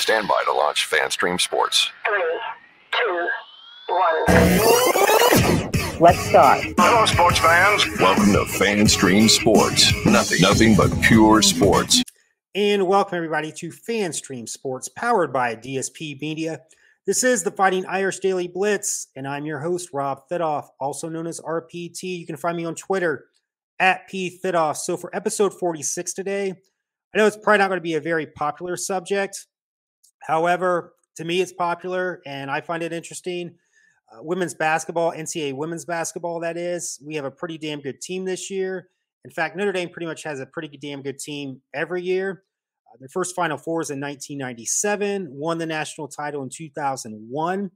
Stand by to launch FanStream Sports. Three, two, one. Let's start. Hello, sports fans. Welcome to FanStream Sports. Nothing, nothing but pure sports. And welcome everybody to FanStream Sports, powered by DSP Media. This is the Fighting Irish Daily Blitz, and I'm your host, Rob Thidoff, also known as RPT. You can find me on Twitter at P Thidoff. So for episode 46 today, I know it's probably not going to be a very popular subject. However, to me, it's popular and I find it interesting. Uh, women's basketball, NCAA women's basketball, that is. We have a pretty damn good team this year. In fact, Notre Dame pretty much has a pretty damn good team every year. Uh, their first Final Four is in 1997, won the national title in 2001.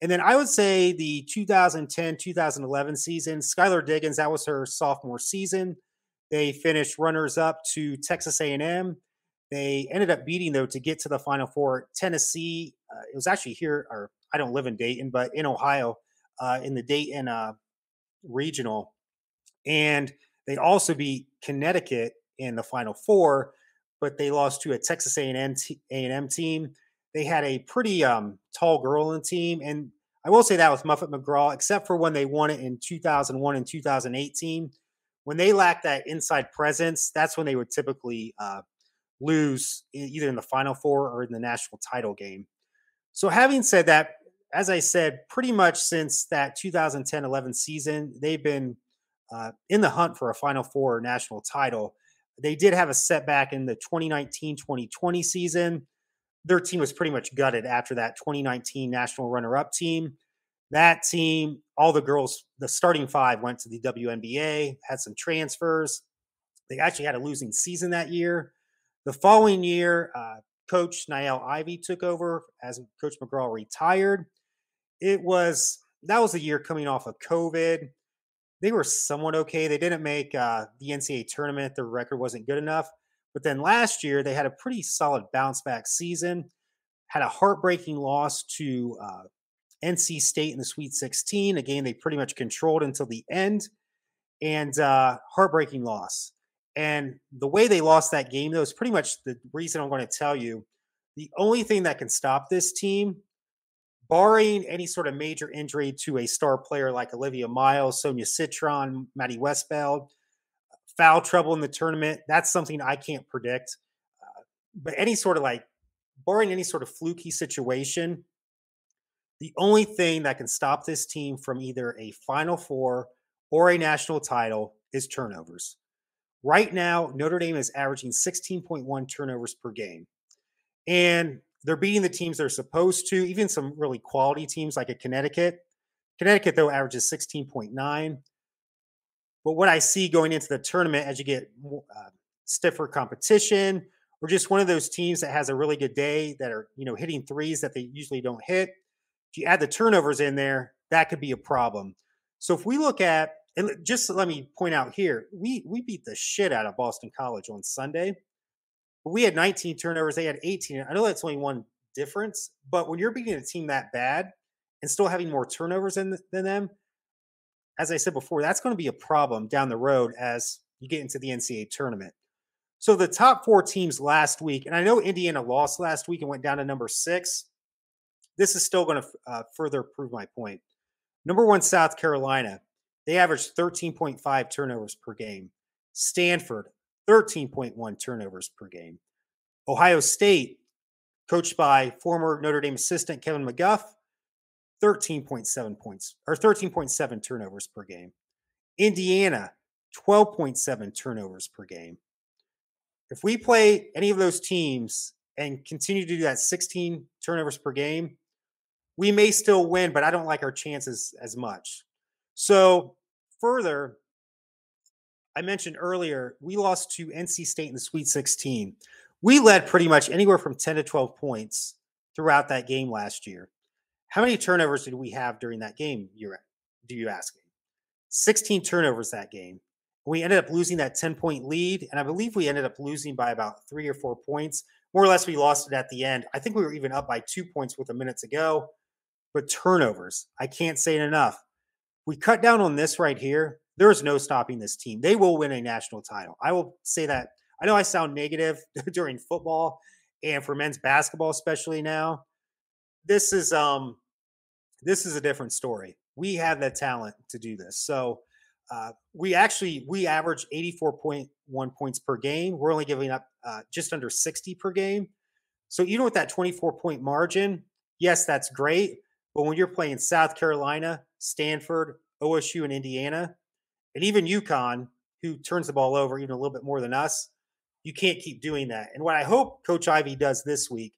And then I would say the 2010 2011 season, Skylar Diggins, that was her sophomore season. They finished runners up to Texas A&M. They ended up beating though to get to the Final Four. Tennessee, uh, it was actually here, or I don't live in Dayton, but in Ohio, uh, in the Dayton uh, regional, and they also beat Connecticut in the Final Four, but they lost to a Texas A&M t- A&M team. They had a pretty um, tall girl in the team, and I will say that with Muffet McGraw, except for when they won it in 2001 and 2018. When they lacked that inside presence, that's when they would typically uh, lose either in the Final Four or in the national title game. So, having said that, as I said, pretty much since that 2010 11 season, they've been uh, in the hunt for a Final Four national title. They did have a setback in the 2019 2020 season. Their team was pretty much gutted after that 2019 national runner up team. That team, all the girls, the starting five went to the WNBA, had some transfers. They actually had a losing season that year. The following year, uh, Coach Niele Ivey took over as Coach McGraw retired. It was that was a year coming off of COVID. They were somewhat okay. They didn't make uh, the NCAA tournament. Their record wasn't good enough. But then last year, they had a pretty solid bounce back season. Had a heartbreaking loss to uh, NC State in the Sweet 16, a game they pretty much controlled until the end, and uh, heartbreaking loss. And the way they lost that game, though, is pretty much the reason I'm going to tell you. The only thing that can stop this team, barring any sort of major injury to a star player like Olivia Miles, Sonia Citron, Maddie Westbeld, foul trouble in the tournament, that's something I can't predict. Uh, but any sort of like, barring any sort of fluky situation, the only thing that can stop this team from either a Final Four or a national title is turnovers. Right now, Notre Dame is averaging 16.1 turnovers per game. And they're beating the teams they're supposed to, even some really quality teams like a Connecticut. Connecticut, though, averages 16.9. But what I see going into the tournament as you get uh, stiffer competition, or just one of those teams that has a really good day that are, you know, hitting threes that they usually don't hit. If you add the turnovers in there, that could be a problem. So if we look at and just let me point out here, we we beat the shit out of Boston College on Sunday. We had 19 turnovers, they had 18. I know that's only one difference, but when you're beating a team that bad and still having more turnovers than, than them, as I said before, that's going to be a problem down the road as you get into the NCAA tournament. So the top four teams last week, and I know Indiana lost last week and went down to number six. This is still going to uh, further prove my point. Number one, South Carolina. They averaged 13.5 turnovers per game. Stanford, 13.1 turnovers per game. Ohio State, coached by former Notre Dame assistant Kevin McGuff, 13.7 points or 13.7 turnovers per game. Indiana, 12.7 turnovers per game. If we play any of those teams and continue to do that 16 turnovers per game, we may still win, but I don't like our chances as much. So further, I mentioned earlier, we lost to NC State in the Sweet 16. We led pretty much anywhere from 10 to 12 points throughout that game last year. How many turnovers did we have during that game? You're, do you ask me? 16 turnovers that game. We ended up losing that 10 point lead, and I believe we ended up losing by about three or four points. More or less, we lost it at the end. I think we were even up by two points with a minute to go. But turnovers, I can't say it enough we cut down on this right here, there is no stopping this team. They will win a national title. I will say that. I know I sound negative during football and for men's basketball, especially now, this is um this is a different story. We have the talent to do this. So uh, we actually we average 84.1 points per game. We're only giving up uh, just under 60 per game. So even with that 24 point margin, yes, that's great. But when you're playing South Carolina, Stanford, OSU, and Indiana, and even UConn, who turns the ball over even a little bit more than us, you can't keep doing that. And what I hope Coach Ivey does this week,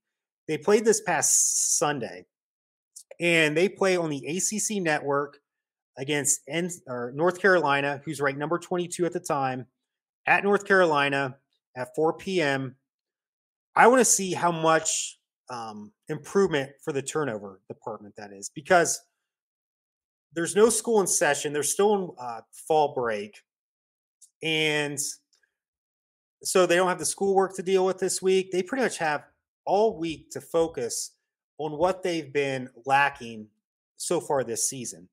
they played this past Sunday, and they play on the ACC network against N- or North Carolina, who's ranked number 22 at the time, at North Carolina at 4 p.m. I want to see how much um, improvement for the turnover department that is because there's no school in session. They're still in uh, fall break. And so they don't have the schoolwork to deal with this week. They pretty much have all week to focus on what they've been lacking so far this season.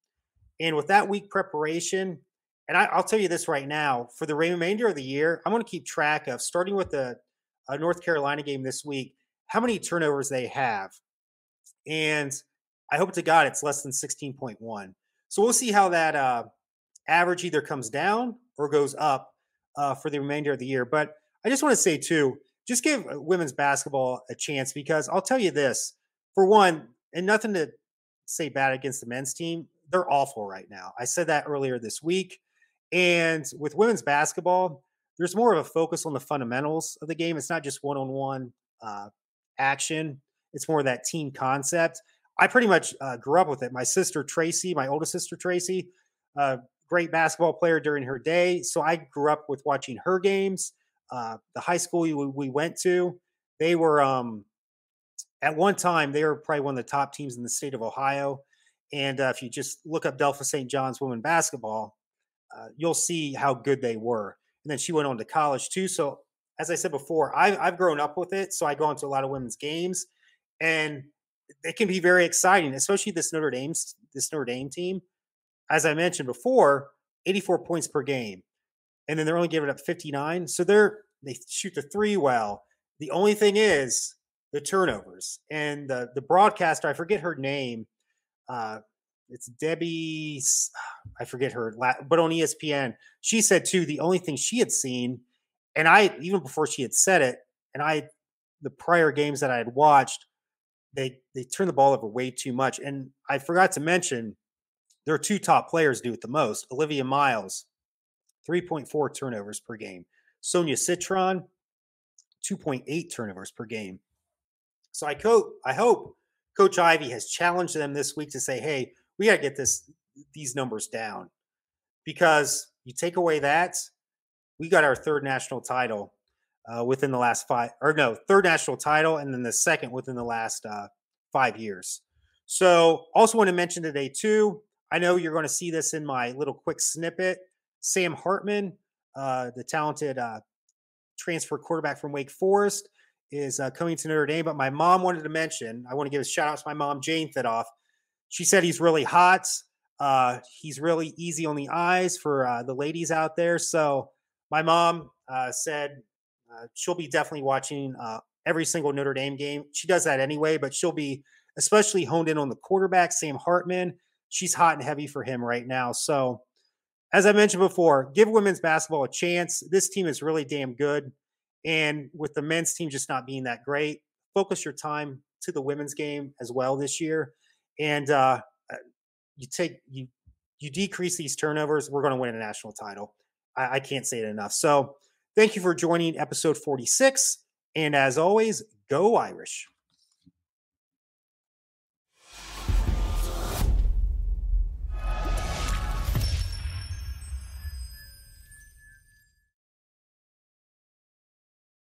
And with that week preparation, and I, will tell you this right now for the remainder of the year, I'm going to keep track of starting with the uh, North Carolina game this week, how many turnovers they have. And I hope to God it's less than 16.1. So we'll see how that uh, average either comes down or goes up uh, for the remainder of the year. But I just want to say, too, just give uh, women's basketball a chance because I'll tell you this for one, and nothing to say bad against the men's team, they're awful right now. I said that earlier this week. And with women's basketball, there's more of a focus on the fundamentals of the game. It's not just one on one action, it's more that team concept. I pretty much uh, grew up with it. My sister Tracy, my oldest sister Tracy, uh, great basketball player during her day. So I grew up with watching her games. Uh, the high school we, we, went to, they were um, at one time they were probably one of the top teams in the state of Ohio. And uh, if you just look up Delphos St. John's women basketball, uh, you'll see how good they were. And then she went on to college too. So as I said before, I've, I've grown up with it. So I go into a lot of women's games, and it can be very exciting, especially this Notre Dame this Notre Dame team. As I mentioned before, 84 points per game, and then they're only giving up 59. So they're they shoot the three well. The only thing is the turnovers and the the broadcaster. I forget her name. Uh, it's Debbie. I forget her, but on ESPN, she said too. The only thing she had seen, and I even before she had said it, and I the prior games that I had watched, they they turn the ball over way too much. And I forgot to mention their two top players do it the most. Olivia Miles, 3.4 turnovers per game. Sonia Citron, 2.8 turnovers per game. So I co- I hope Coach Ivey has challenged them this week to say, hey, we got to get this these numbers down. Because you take away that, we got our third national title uh, within the last five, or no, third national title, and then the second within the last uh, five years. So, also want to mention today too. I know you're going to see this in my little quick snippet. Sam Hartman, uh, the talented uh, transfer quarterback from Wake Forest, is uh, coming to Notre Dame. But my mom wanted to mention. I want to give a shout out to my mom, Jane Thidoff. She said he's really hot. Uh, he's really easy on the eyes for uh, the ladies out there. So my mom uh, said uh, she'll be definitely watching uh, every single Notre Dame game. She does that anyway, but she'll be especially honed in on the quarterback, Sam Hartman. She's hot and heavy for him right now. So, as I mentioned before, give women's basketball a chance. This team is really damn good. And with the men's team just not being that great, focus your time to the women's game as well this year. And uh, uh you take you you decrease these turnovers, we're going to win a national title. I, I can't say it enough. So, thank you for joining episode 46. And as always, go Irish.